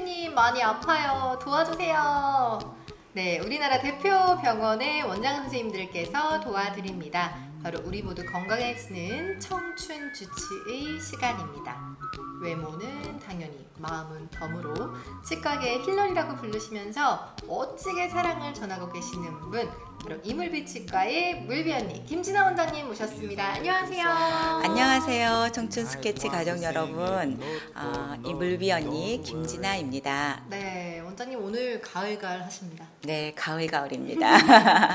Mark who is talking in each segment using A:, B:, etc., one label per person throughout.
A: 물비언님 많이 아파요. 도와주세요. 네, 우리나라 대표 병원의 원장 선생님들께서 도와드립니다. 바로 우리 모두 건강해지는 청춘 주치의 시간입니다. 외모는 당연히 마음은 덤으로 치과계 힐러리라고 부르시면서 멋지게 사랑을 전하고 계시는 분 바로 이물비 치과의 물비 언니 김진아 원장님 모셨습니다. 안녕하세요.
B: 안녕하세요. 청춘 스케치 가족 여러분. 어, 이물비 언니 김진아입니다.
A: 네, 원장님 오늘 가을가을 하십니다.
B: 네, 가을 가을입니다.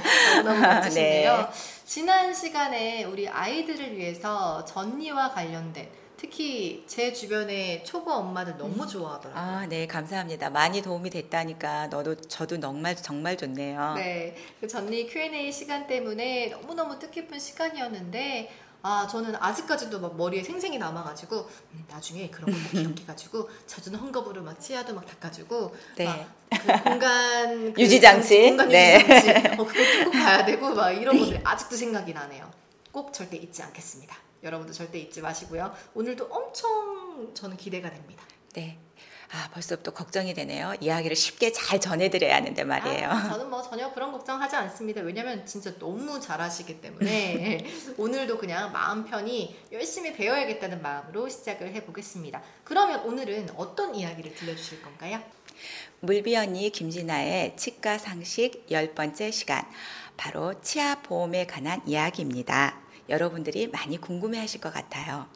A: 너무 멋지신데요. 지난 시간에 우리 아이들을 위해서 전니와 관련된 특히 제 주변의 초보 엄마들 너무 좋아하더라고요.
B: 아, 네, 감사합니다. 많이 도움이 됐다니까 너도 저도 정말 정말 좋네요.
A: 네, 그 전니 Q&A 시간 때문에 너무 너무 뜻깊은 시간이었는데 아 저는 아직까지도 막 머리에 생생히 남아가지고 음, 나중에 그런 거 기억해가지고 젖은 헝겊으로 막 치아도 막 닦아주고
B: 네.
A: 막 그 공간 그
B: 유지장치.
A: 공간
B: 네.
A: 유지장치 어, 그것도 꼭 봐야 되고 막 이런 것들 아직도 생각이 나네요. 꼭 절대 잊지 않겠습니다. 여러분도 절대 잊지 마시고요. 오늘도 엄청 저는 기대가 됩니다.
B: 네. 아, 벌써부터 걱정이 되네요. 이야기를 쉽게 잘 전해드려야 하는데 말이에요.
A: 아, 저는 뭐 전혀 그런 걱정하지 않습니다. 왜냐면 진짜 너무 잘하시기 때문에 오늘도 그냥 마음 편히 열심히 배워야겠다는 마음으로 시작을 해보겠습니다. 그러면 오늘은 어떤 이야기를 들려주실 건가요?
B: 물비 언니 김진아의 치과 상식 열 번째 시간. 바로 치아 보험에 관한 이야기입니다. 여러분들이 많이 궁금해 하실 것 같아요.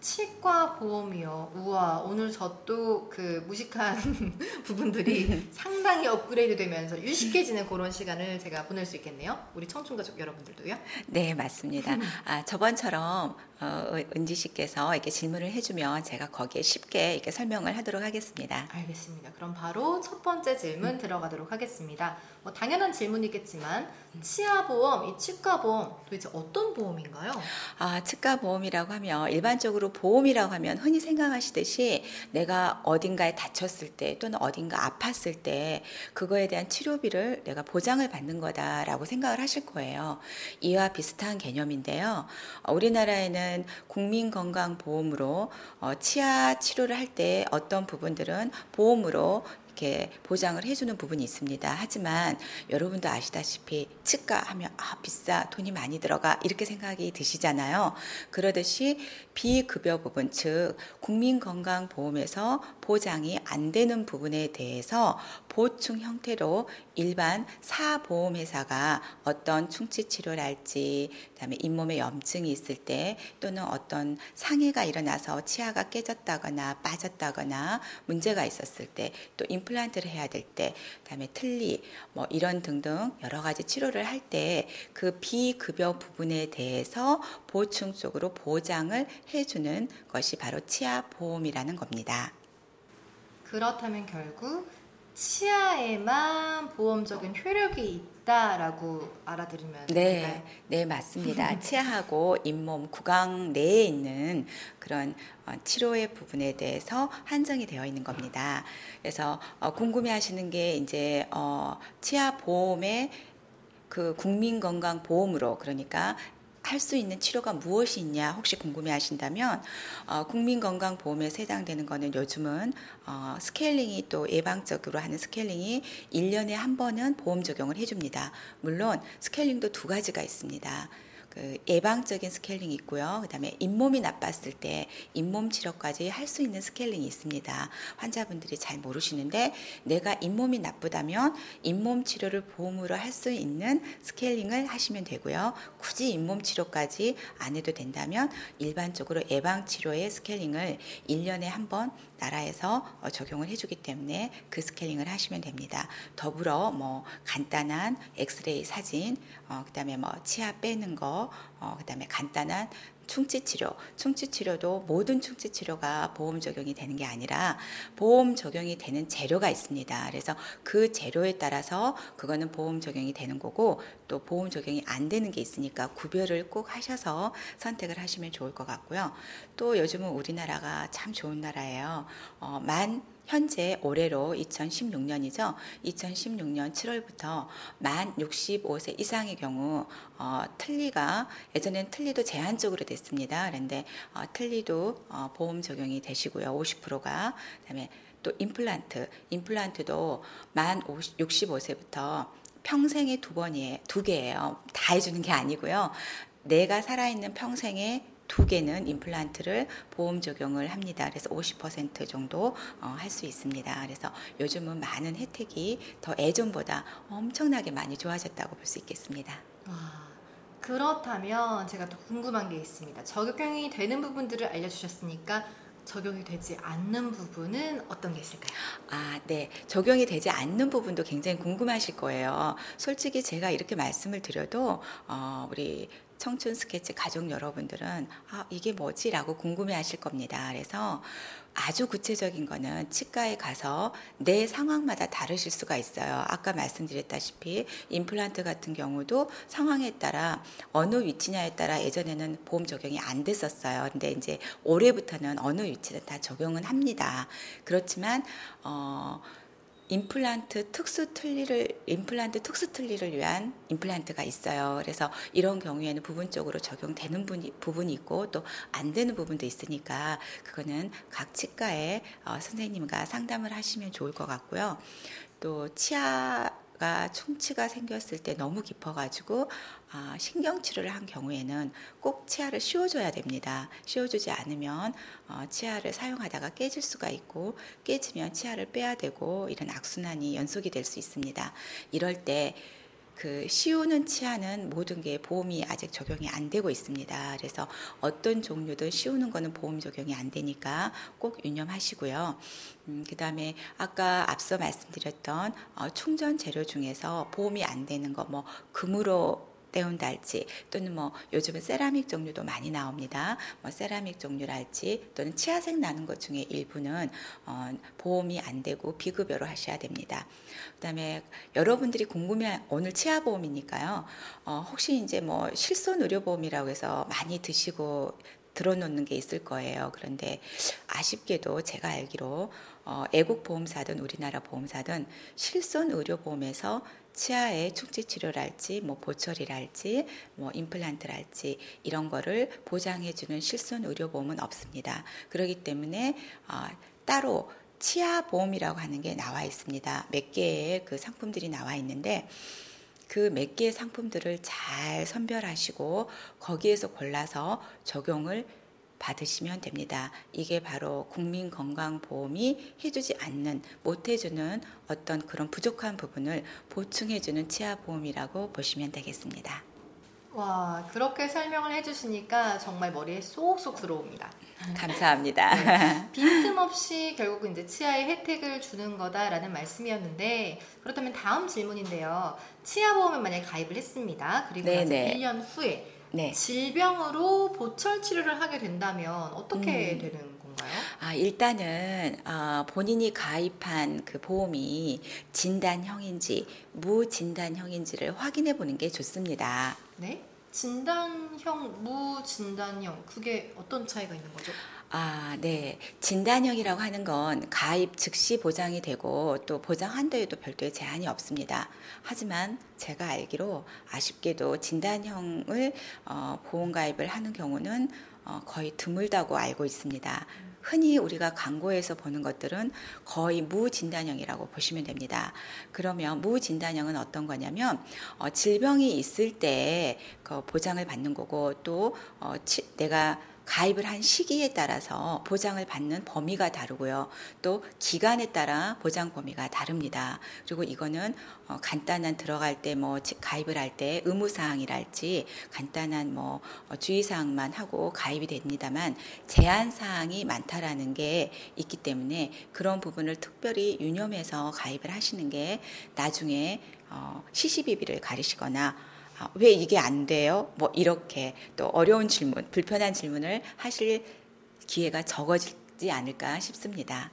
A: 치과 보험이요. 우와, 오늘 저 또 그 무식한 부분들이 상당히 업그레이드 되면서 유식해지는 그런 시간을 제가 보낼 수 있겠네요. 우리 청춘 가족 여러분들도요.
B: 네, 맞습니다. 아, 저번처럼 어, 은지 씨께서 이렇게 질문을 해주면 제가 거기에 쉽게 이렇게 설명을 하도록 하겠습니다.
A: 알겠습니다. 그럼 바로 첫 번째 질문 들어가도록 하겠습니다. 뭐 당연한 질문이겠지만 치아 보험, 이 치과 보험 도대체 어떤 보험인가요?
B: 아, 치과 보험이라고 하면 일반적으로 보험이라고 하면 흔히 생각하시듯이 내가 어딘가에 다쳤을 때 또는 어딘가 아팠을 때 그거에 대한 치료비를 내가 보장을 받는 거다라고 생각을 하실 거예요. 이와 비슷한 개념인데요. 어, 우리나라에는 국민건강보험으로 어, 치아 치료를 할 때 어떤 부분들은 보험으로 이렇게 보장을 해주는 부분이 있습니다. 하지만 여러분도 아시다시피 치과 하면 아 비싸 돈이 많이 들어가 이렇게 생각이 드시잖아요. 그러듯이 비급여 부분 즉 국민건강보험에서 보장이 안 되는 부분에 대해서 보충 형태로 일반 사보험회사가 어떤 충치 치료랄지 그다음에 잇몸에 염증이 있을 때 또는 어떤 상해가 일어나서 치아가 깨졌다거나 빠졌다거나 문제가 있었을 때 또 임플란트를 해야 될 때 그다음에 틀니 뭐 이런 등등 여러 가지 치료를 할 때 그 비급여 부분에 대해서 보충적으로 보장을 해주는 것이 바로 치아 보험이라는 겁니다.
A: 그렇다면 결국 치아에만 보험적인 효력이 있다라고 알아들으면
B: 네,
A: 될까요?
B: 네 맞습니다. 치아하고 잇몸 구강 내에 있는 그런 어, 치료의 부분에 대해서 한정이 되어 있는 겁니다. 그래서 어, 궁금해하시는 게 이제 어, 치아 보험의 그 국민건강보험으로 그러니까 할 수 있는 치료가 무엇이 있냐 혹시 궁금해 하신다면 어, 국민건강보험에 해당되는 거는 요즘은 어, 스케일링이 또 예방적으로 하는 스케일링이 1년에 한 번은 보험 적용을 해줍니다. 물론 스케일링도 두 가지가 있습니다. 그 예방적인 스케일링이 있고요. 그다음에 잇몸이 나빴을 때 잇몸 치료까지 할 수 있는 스케일링이 있습니다. 환자분들이 잘 모르시는데 내가 잇몸이 나쁘다면 잇몸 치료를 보험으로 할 수 있는 스케일링을 하시면 되고요. 굳이 잇몸 치료까지 안 해도 된다면 일반적으로 예방 치료의 스케일링을 1년에 한 번 나라에서 어, 적용을 해주기 때문에 그 스케일링을 하시면 됩니다. 더불어 뭐 간단한 엑스레이 사진, 어, 그다음에 뭐 치아 빼는 거, 어, 그다음에 간단한 충치 치료, 충치 치료도 모든 충치 치료가 보험 적용이 되는 게 아니라 보험 적용이 되는 재료가 있습니다. 그래서 그 재료에 따라서 그거는 보험 적용이 되는 거고 또 보험 적용이 안 되는 게 있으니까 구별을 꼭 하셔서 선택을 하시면 좋을 것 같고요. 또 요즘은 우리나라가 참 좋은 나라예요. 어, 만 현재 올해로 2016년이죠. 2016년 7월부터 만 65세 이상의 경우 어, 틀니가 예전엔 틀니도 제한적으로 됐습니다. 그런데 어, 틀니도 어, 보험 적용이 되시고요. 50%가 그다음에 또 임플란트, 임플란트도 만 65세부터 평생에 두 번이에요. 두 개예요. 다 해주는 게 아니고요. 내가 살아있는 평생에 두 개는 임플란트를 보험 적용을 합니다. 그래서 50% 정도 어, 할 수 있습니다. 그래서 요즘은 많은 혜택이 더 예전보다 엄청나게 많이 좋아졌다고 볼 수 있겠습니다.
A: 와, 그렇다면 제가 또 궁금한 게 있습니다. 적용이 되는 부분들을 알려주셨으니까 적용이 되지 않는 부분은 어떤 게 있을까요?
B: 아, 네. 적용이 되지 않는 부분도 굉장히 궁금하실 거예요. 솔직히 제가 이렇게 말씀을 드려도, 어, 우리 청춘 스케치 가족 여러분들은 아, 이게 뭐지라고 궁금해 하실 겁니다. 그래서 아주 구체적인 거는 치과에 가서 내 상황마다 다르실 수가 있어요. 아까 말씀드렸다시피 임플란트 같은 경우도 상황에 따라 어느 위치냐에 따라 예전에는 보험 적용이 안 됐었어요. 근데 이제 올해부터는 어느 위치든 다 적용은 합니다. 그렇지만 어 임플란트 특수 틀니를 임플란트 특수 틀니를 위한 임플란트가 있어요. 그래서 이런 경우에는 부분적으로 적용되는 분이, 부분이 있고 또 안 되는 부분도 있으니까 그거는 각 치과에 어, 선생님과 상담을 하시면 좋을 것 같고요. 또 치아 가 충치가 생겼을 때 너무 깊어가지고 아, 신경 치료를 한 경우에는 꼭 치아를 씌워줘야 됩니다. 씌워주지 않으면 어, 치아를 사용하다가 깨질 수가 있고 깨지면 치아를 빼야 되고 이런 악순환이 연속이 될 수 있습니다. 이럴 때 그 씌우는 치아는 모든 게 보험이 아직 적용이 안 되고 있습니다. 그래서 어떤 종류든 씌우는 거는 보험 적용이 안 되니까 꼭 유념하시고요. 음, 그 다음에 아까 앞서 말씀드렸던 어, 충전 재료 중에서 보험이 안 되는 거, 뭐 금으로 때운달지 또는 뭐 요즘은 세라믹 종류도 많이 나옵니다. 뭐 세라믹 종류랄지 또는 치아색 나는 것 중에 일부는 어, 보험이 안 되고 비급여로 하셔야 됩니다. 그다음에 여러분들이 궁금해 오늘 치아 보험이니까요. 어, 혹시 이제 뭐 실손 의료 보험이라고 해서 많이 드시고 들어놓는 게 있을 거예요. 그런데 아쉽게도 제가 알기로 어, 애국 보험사든 우리나라 보험사든 실손 의료 보험에서 치아의 충치 치료랄지 뭐 보철이랄지 뭐 임플란트랄지 이런 거를 보장해 주는 실손 의료 보험은 없습니다. 그렇기 때문에 어, 따로 치아 보험이라고 하는 게 나와 있습니다. 몇 개의 그 상품들이 나와 있는데 그 몇 개의 상품들을 잘 선별하시고 거기에서 골라서 적용을 받으시면 됩니다. 이게 바로 국민건강보험이 해주지 않는, 못해주는 어떤 그런 부족한 부분을 보충해주는 치아보험이라고 보시면 되겠습니다.
A: 와, 그렇게 설명을 해주시니까 정말 머리에 쏙쏙 들어옵니다.
B: 감사합니다.
A: 네, 빈틈없이 결국 이제 치아에 혜택을 주는 거다라는 말씀이었는데 그렇다면 다음 질문인데요. 치아보험을 만약에 가입을 했습니다. 그리고 나서
B: 네네.
A: 1년 후에
B: 네.
A: 질병으로 보철 치료를 하게 된다면 어떻게
B: 음.
A: 되는 건가요?
B: 아, 일단은 아, 본인이 가입한 그 보험이 진단형인지 무진단형인지를 확인해 보는 게 좋습니다.
A: 네? 진단형, 무진단형 그게 어떤 차이가 있는 거죠?
B: 아, 네. 진단형이라고 하는 건 가입 즉시 보장이 되고 또 보장 한도에도 별도의 제한이 없습니다. 하지만 제가 알기로 아쉽게도 진단형을 어, 보험 가입을 하는 경우는 어, 거의 드물다고 알고 있습니다. 흔히 우리가 광고에서 보는 것들은 거의 무진단형이라고 보시면 됩니다. 그러면 무진단형은 어떤 거냐면 어, 질병이 있을 때 그 보장을 받는 거고 또 어, 치, 내가 가입을 한 시기에 따라서 보장을 받는 범위가 다르고요. 또 기간에 따라 보장 범위가 다릅니다. 그리고 이거는 어, 간단한 들어갈 때 뭐 가입을 할 때 의무 사항이랄지 간단한 뭐 어, 주의 사항만 하고 가입이 됩니다만 제한 사항이 많다라는 게 있기 때문에 그런 부분을 특별히 유념해서 가입을 하시는 게 나중에 어, 시시비비를 가리시거나 아, 왜 이게 안 돼요? 뭐 이렇게 또 어려운 질문, 불편한 질문을 하실 기회가 적어지지 않을까 싶습니다.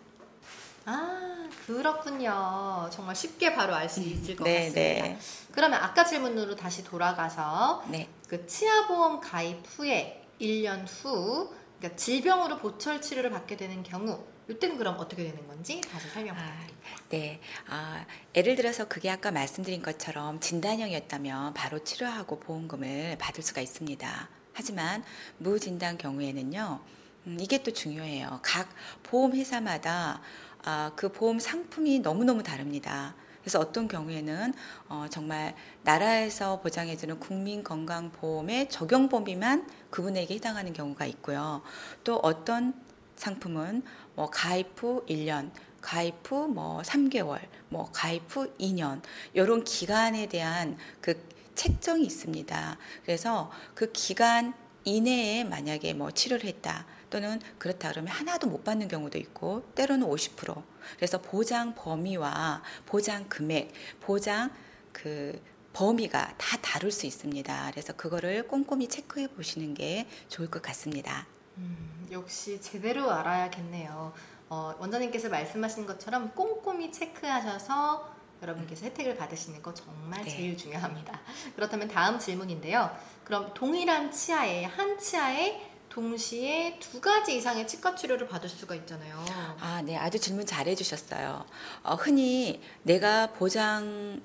A: 아, 그렇군요. 정말 쉽게 바로 알 수 있을 것
B: 네,
A: 같습니다.
B: 네.
A: 그러면 아까 질문으로 다시 돌아가서
B: 네.
A: 그 치아보험 가입 후에 1년 후 그러니까 질병으로 보철 치료를 받게 되는 경우 이때는 그럼 어떻게 되는 건지 다시 설명
B: 아,
A: 부탁드립니다.
B: 네. 아, 예를 들어서 그게 아까 말씀드린 것처럼 진단형이었다면 바로 치료하고 보험금을 받을 수가 있습니다. 하지만 무진단 경우에는요, 음, 이게 또 중요해요. 각 보험 회사마다 아, 그 보험 상품이 너무너무 다릅니다. 그래서 어떤 경우에는 어, 정말 나라에서 보장해주는 국민건강보험의 적용 범위만 그분에게 해당하는 경우가 있고요. 또 어떤 상품은 뭐 가입 후 1년, 가입 후 뭐 3개월, 뭐 가입 후 2년 이런 기간에 대한 그 책정이 있습니다. 그래서 그 기간 이내에 만약에 뭐 치료를 했다 또는 그렇다 그러면 하나도 못 받는 경우도 있고 때로는 50% 그래서 보장 범위와 보장 금액, 보장 그 범위가 다 다를 수 있습니다. 그래서 그거를 꼼꼼히 체크해 보시는 게 좋을 것 같습니다.
A: 음, 역시 제대로 알아야겠네요. 어, 원장님께서 말씀하신 것처럼 꼼꼼히 체크하셔서 여러분께서 혜택을 받으시는 거 정말
B: 네.
A: 제일 중요합니다. 그렇다면 다음 질문인데요. 그럼 동일한 치아에 한 치아에 동시에 두 가지 이상의 치과 치료를 받을 수가 있잖아요.
B: 아, 네, 아주 질문 잘 해 주셨어요. 어, 흔히 내가 보장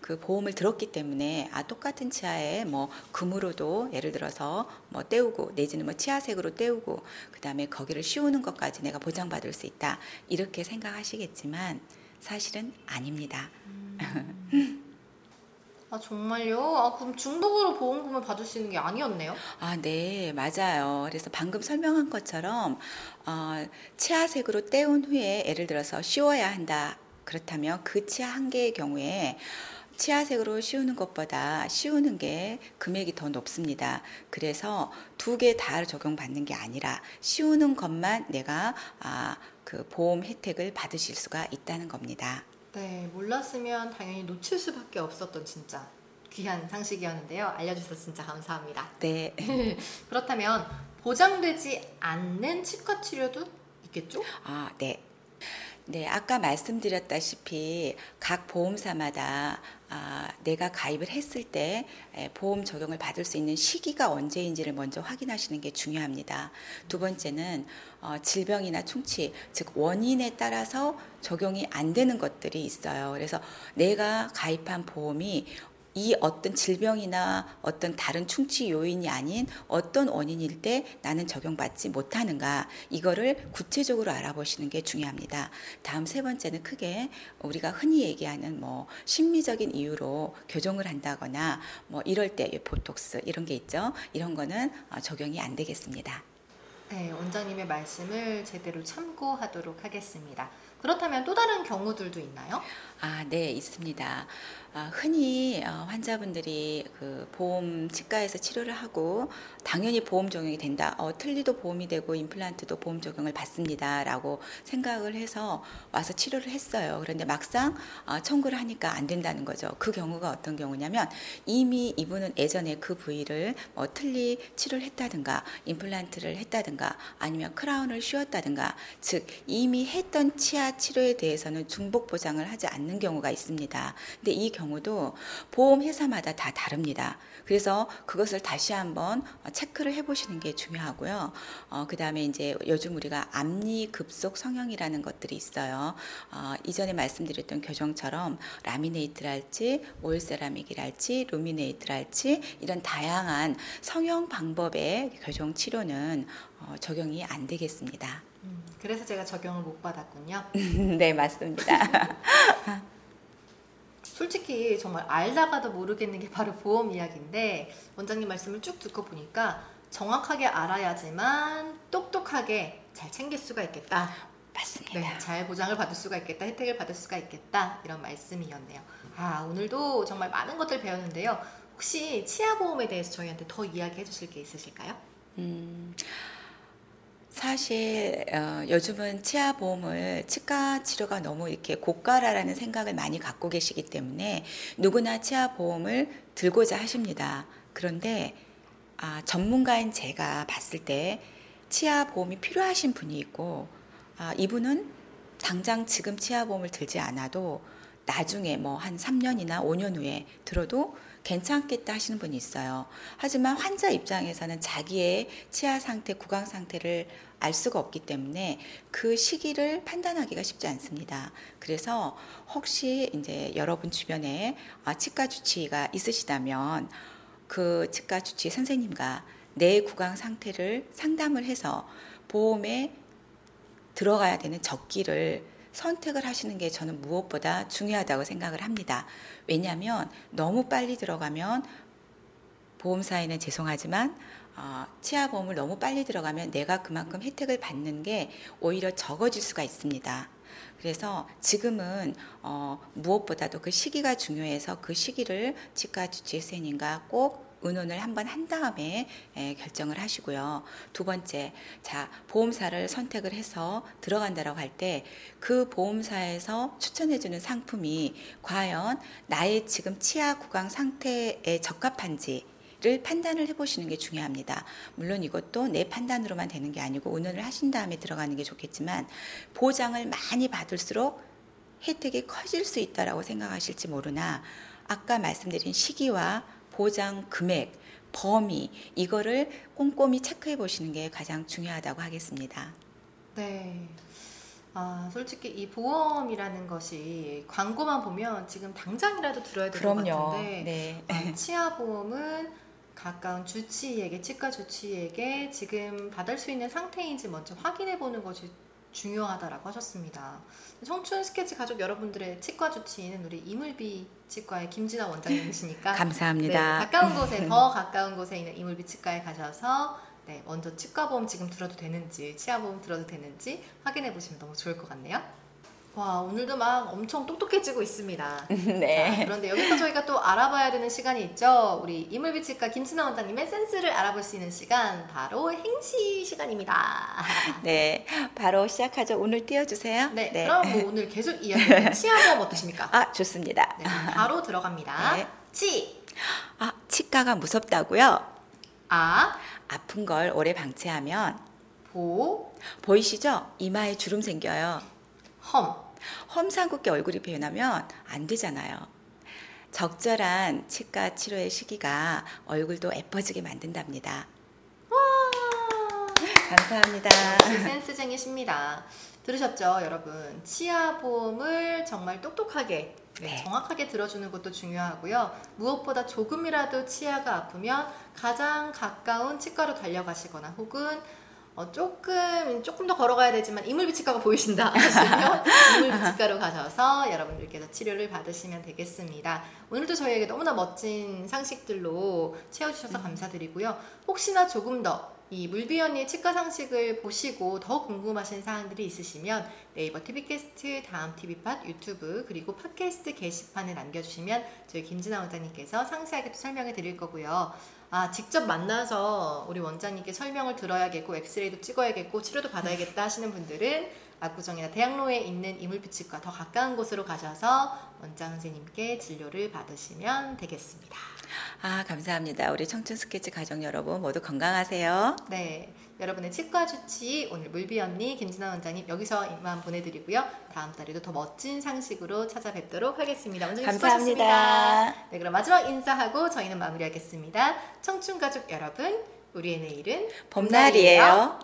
B: 그 보험을 들었기 때문에 아 똑같은 치아에 뭐 금으로도 예를 들어서 뭐 떼우고 내지는 뭐 치아색으로 떼우고 그다음에 거기를 씌우는 것까지 내가 보장받을 수 있다 이렇게 생각하시겠지만 사실은 아닙니다.
A: 아 정말요? 아 그럼 중복으로 보험금을 받을 수 있는 게 아니었네요?
B: 아, 네, 맞아요. 그래서 방금 설명한 것처럼 어, 치아색으로 떼운 후에 예를 들어서 씌워야 한다. 그렇다면 그 치아 한 개의 경우에 치아색으로 씌우는 것보다 씌우는 게 금액이 더 높습니다. 그래서 두 개 다 적용받는 게 아니라 씌우는 것만 내가 아, 그 보험 혜택을 받으실 수가 있다는 겁니다.
A: 네, 몰랐으면 당연히 놓칠 수밖에 없었던 진짜 귀한 상식이었는데요. 알려주셔서 진짜 감사합니다.
B: 네.
A: 그렇다면 보장되지 않는 치과 치료도 있겠죠?
B: 아, 네. 네, 아까 말씀드렸다시피 각 보험사마다 아, 내가 가입을 했을 때 에, 보험 적용을 받을 수 있는 시기가 언제인지를 먼저 확인하시는 게 중요합니다. 두 번째는 어, 질병이나 충치, 즉 원인에 따라서 적용이 안 되는 것들이 있어요. 그래서 내가 가입한 보험이 이 어떤 질병이나 어떤 다른 충치 요인이 아닌 어떤 원인일 때 나는 적용받지 못하는가 이거를 구체적으로 알아보시는 게 중요합니다. 다음 세 번째는 크게 우리가 흔히 얘기하는 뭐 심리적인 이유로 교정을 한다거나 뭐 이럴 때 보톡스 이런 게 있죠. 이런 거는 어, 적용이 안 되겠습니다.
A: 네, 원장님의 말씀을 제대로 참고하도록 하겠습니다. 그렇다면 또 다른 경우들도 있나요?
B: 아, 네, 있습니다. 아, 흔히 어, 환자분들이 그 보험 치과에서 치료를 하고 당연히 보험 적용이 된다. 어, 틀니도 보험이 되고 임플란트도 보험 적용을 받습니다라고 생각을 해서 와서 치료를 했어요. 그런데 막상 어, 청구를 하니까 안 된다는 거죠. 그 경우가 어떤 경우냐면 이미 이분은 예전에 그 부위를 뭐 틀니 치료를 했다든가 임플란트를 했다든가 아니면 크라운을 씌웠다든가 즉 이미 했던 치아 치료에 대해서는 중복 보장을 하지 않는 경우가 있습니다. 근데 이 경우도 보험 회사마다 다 다릅니다. 그래서 그것을 다시 한번 체크를 해보시는 게 중요하고요. 어, 그 다음에 이제 요즘 우리가 앞니 급속 성형이라는 것들이 있어요. 어, 이전에 말씀드렸던 교정처럼 라미네이트랄지 올세라믹이랄지 루미네이트랄지 이런 다양한 성형 방법의 교정 치료는 어, 적용이 안 되겠습니다.
A: 음, 그래서 제가 적용을 못 받았군요.
B: 네, 맞습니다.
A: 솔직히 정말 알다가도 모르겠는 게 바로 보험 이야기인데 원장님 말씀을 쭉 듣고 보니까 정확하게 알아야지만 똑똑하게 잘 챙길 수가 있겠다.
B: 맞습니다.
A: 네, 잘 보장을 받을 수가 있겠다. 혜택을 받을 수가 있겠다. 이런 말씀이었네요. 아, 오늘도 정말 많은 것들 배웠는데요. 혹시 치아 보험에 대해서 저희한테 더 이야기해 주실 게 있으실까요?
B: 음, 사실 어, 요즘은 치아 보험을 치과 치료가 너무 이렇게 고가라라는 생각을 많이 갖고 계시기 때문에 누구나 치아 보험을 들고자 하십니다. 그런데 아, 전문가인 제가 봤을 때 치아 보험이 필요하신 분이 있고 아, 이분은 당장 지금 치아 보험을 들지 않아도 나중에 뭐 한 3년이나 5년 후에 들어도 괜찮겠다 하시는 분이 있어요. 하지만 환자 입장에서는 자기의 치아 상태, 구강 상태를 알 수가 없기 때문에 그 시기를 판단하기가 쉽지 않습니다. 그래서 혹시 이제 여러분 주변에 아, 치과 주치의가 있으시다면 그 치과 주치의 선생님과 내 구강 상태를 상담을 해서 보험에 들어가야 되는 적기를 선택을 하시는 게 저는 무엇보다 중요하다고 생각을 합니다. 왜냐하면 너무 빨리 들어가면 보험사에는 죄송하지만 어, 치아보험을 너무 빨리 들어가면 내가 그만큼 혜택을 받는 게 오히려 적어질 수가 있습니다. 그래서 지금은 어, 무엇보다도 그 시기가 중요해서 그 시기를 치과 주치의 선생님과 꼭 의논을 한번 한 다음에 에, 결정을 하시고요. 두 번째, 자 보험사를 선택을 해서 들어간다라고 할 때 그 보험사에서 추천해주는 상품이 과연 나의 지금 치아 구강 상태에 적합한지 를 판단을 해보시는 게 중요합니다. 물론 이것도 내 판단으로만 되는 게 아니고 의논을 하신 다음에 들어가는 게 좋겠지만 보장을 많이 받을수록 혜택이 커질 수 있다라고 생각하실지 모르나 아까 말씀드린 시기와 보장 금액, 범위 이거를 꼼꼼히 체크해 보시는 게 가장 중요하다고 하겠습니다.
A: 네. 아, 솔직히 이 보험이라는 것이 광고만 보면 지금 당장이라도 들어야 될 것 같은데
B: 네.
A: 아, 치아 보험은 가까운 주치의에게 치과 주치의에게 지금 받을 수 있는 상태인지 먼저 확인해 보는 것이 중요하다라고 하셨습니다. 청춘 스케치 가족 여러분들의 치과 주치의는 우리 이물비 치과의 김진아 원장님이시니까
B: 감사합니다.
A: 네, 가까운 곳에 더 가까운 곳에 있는 이물비 치과에 가셔서 네, 먼저 치과 보험 지금 들어도 되는지 치아 보험 들어도 되는지 확인해 보시면 너무 좋을 것 같네요. 와 오늘도 막 엄청 똑똑해지고 있습니다.
B: 네.
A: 자, 그런데 여기서 저희가 또 알아봐야 되는 시간이 있죠. 우리 이물비 치과 김신아 원장님의 센스를 알아볼 수 있는 시간 바로 행시 시간입니다.
B: 네. 바로 시작하죠. 오늘 띄워주세요.
A: 네, 그럼 뭐 오늘 계속 이야기 치아 보험 어떠십니까?
B: 아, 좋습니다.
A: 네, 바로 들어갑니다.
B: 네.
A: 치,
B: 아, 치과가 무섭다고요?
A: 아,
B: 아픈 걸 오래 방치하면
A: 보,
B: 보이시죠? 이마에 주름 생겨요.
A: 험.
B: 험상궂게 얼굴이 변하면 안 되잖아요. 적절한 치과 치료의 시기가 얼굴도 예뻐지게 만든답니다. 감사합니다.
A: 센스쟁이십니다. 들으셨죠, 여러분? 치아 보험을 정말 똑똑하게, 네,
B: 네.
A: 정확하게 들어주는 것도 중요하고요. 무엇보다 조금이라도 치아가 아프면 가장 가까운 치과로 달려가시거나 혹은 어, 조금 조금 더 걸어가야 되지만 이물비 치과가 보이신다 하시면 이물비 치과로 가셔서 여러분들께서 치료를 받으시면 되겠습니다. 오늘도 저희에게 너무나 멋진 상식들로 채워주셔서 감사드리고요. 혹시나 조금 더 이 물비 언니의 치과 상식을 보시고 더 궁금하신 사항들이 있으시면 네이버 TV캐스트, 다음 TV팟, 유튜브 그리고 팟캐스트 게시판에 남겨주시면 저희 김진아 원장님께서 상세하게 또 설명해 드릴 거고요. 아 직접 만나서 우리 원장님께 설명을 들어야겠고 엑스레이도 찍어야겠고 치료도 받아야겠다 하시는 분들은 압구정이나 대학로에 있는 이물빛치과 더 가까운 곳으로 가셔서 원장 선생님께 진료를 받으시면 되겠습니다.
B: 아, 감사합니다. 우리 청춘 스케치 가족 여러분 모두 건강하세요.
A: 네, 여러분의 치과 주치 오늘 물비 언니 김진아 원장님 여기서 이만 보내드리고요. 다음 달에도 더 멋진 상식으로 찾아뵙도록 하겠습니다. 원장님.
B: 감사합니다.
A: 네, 그럼 마지막 인사하고 저희는 마무리하겠습니다. 청춘 가족 여러분, 우리의 내일은
B: 봄날이에요.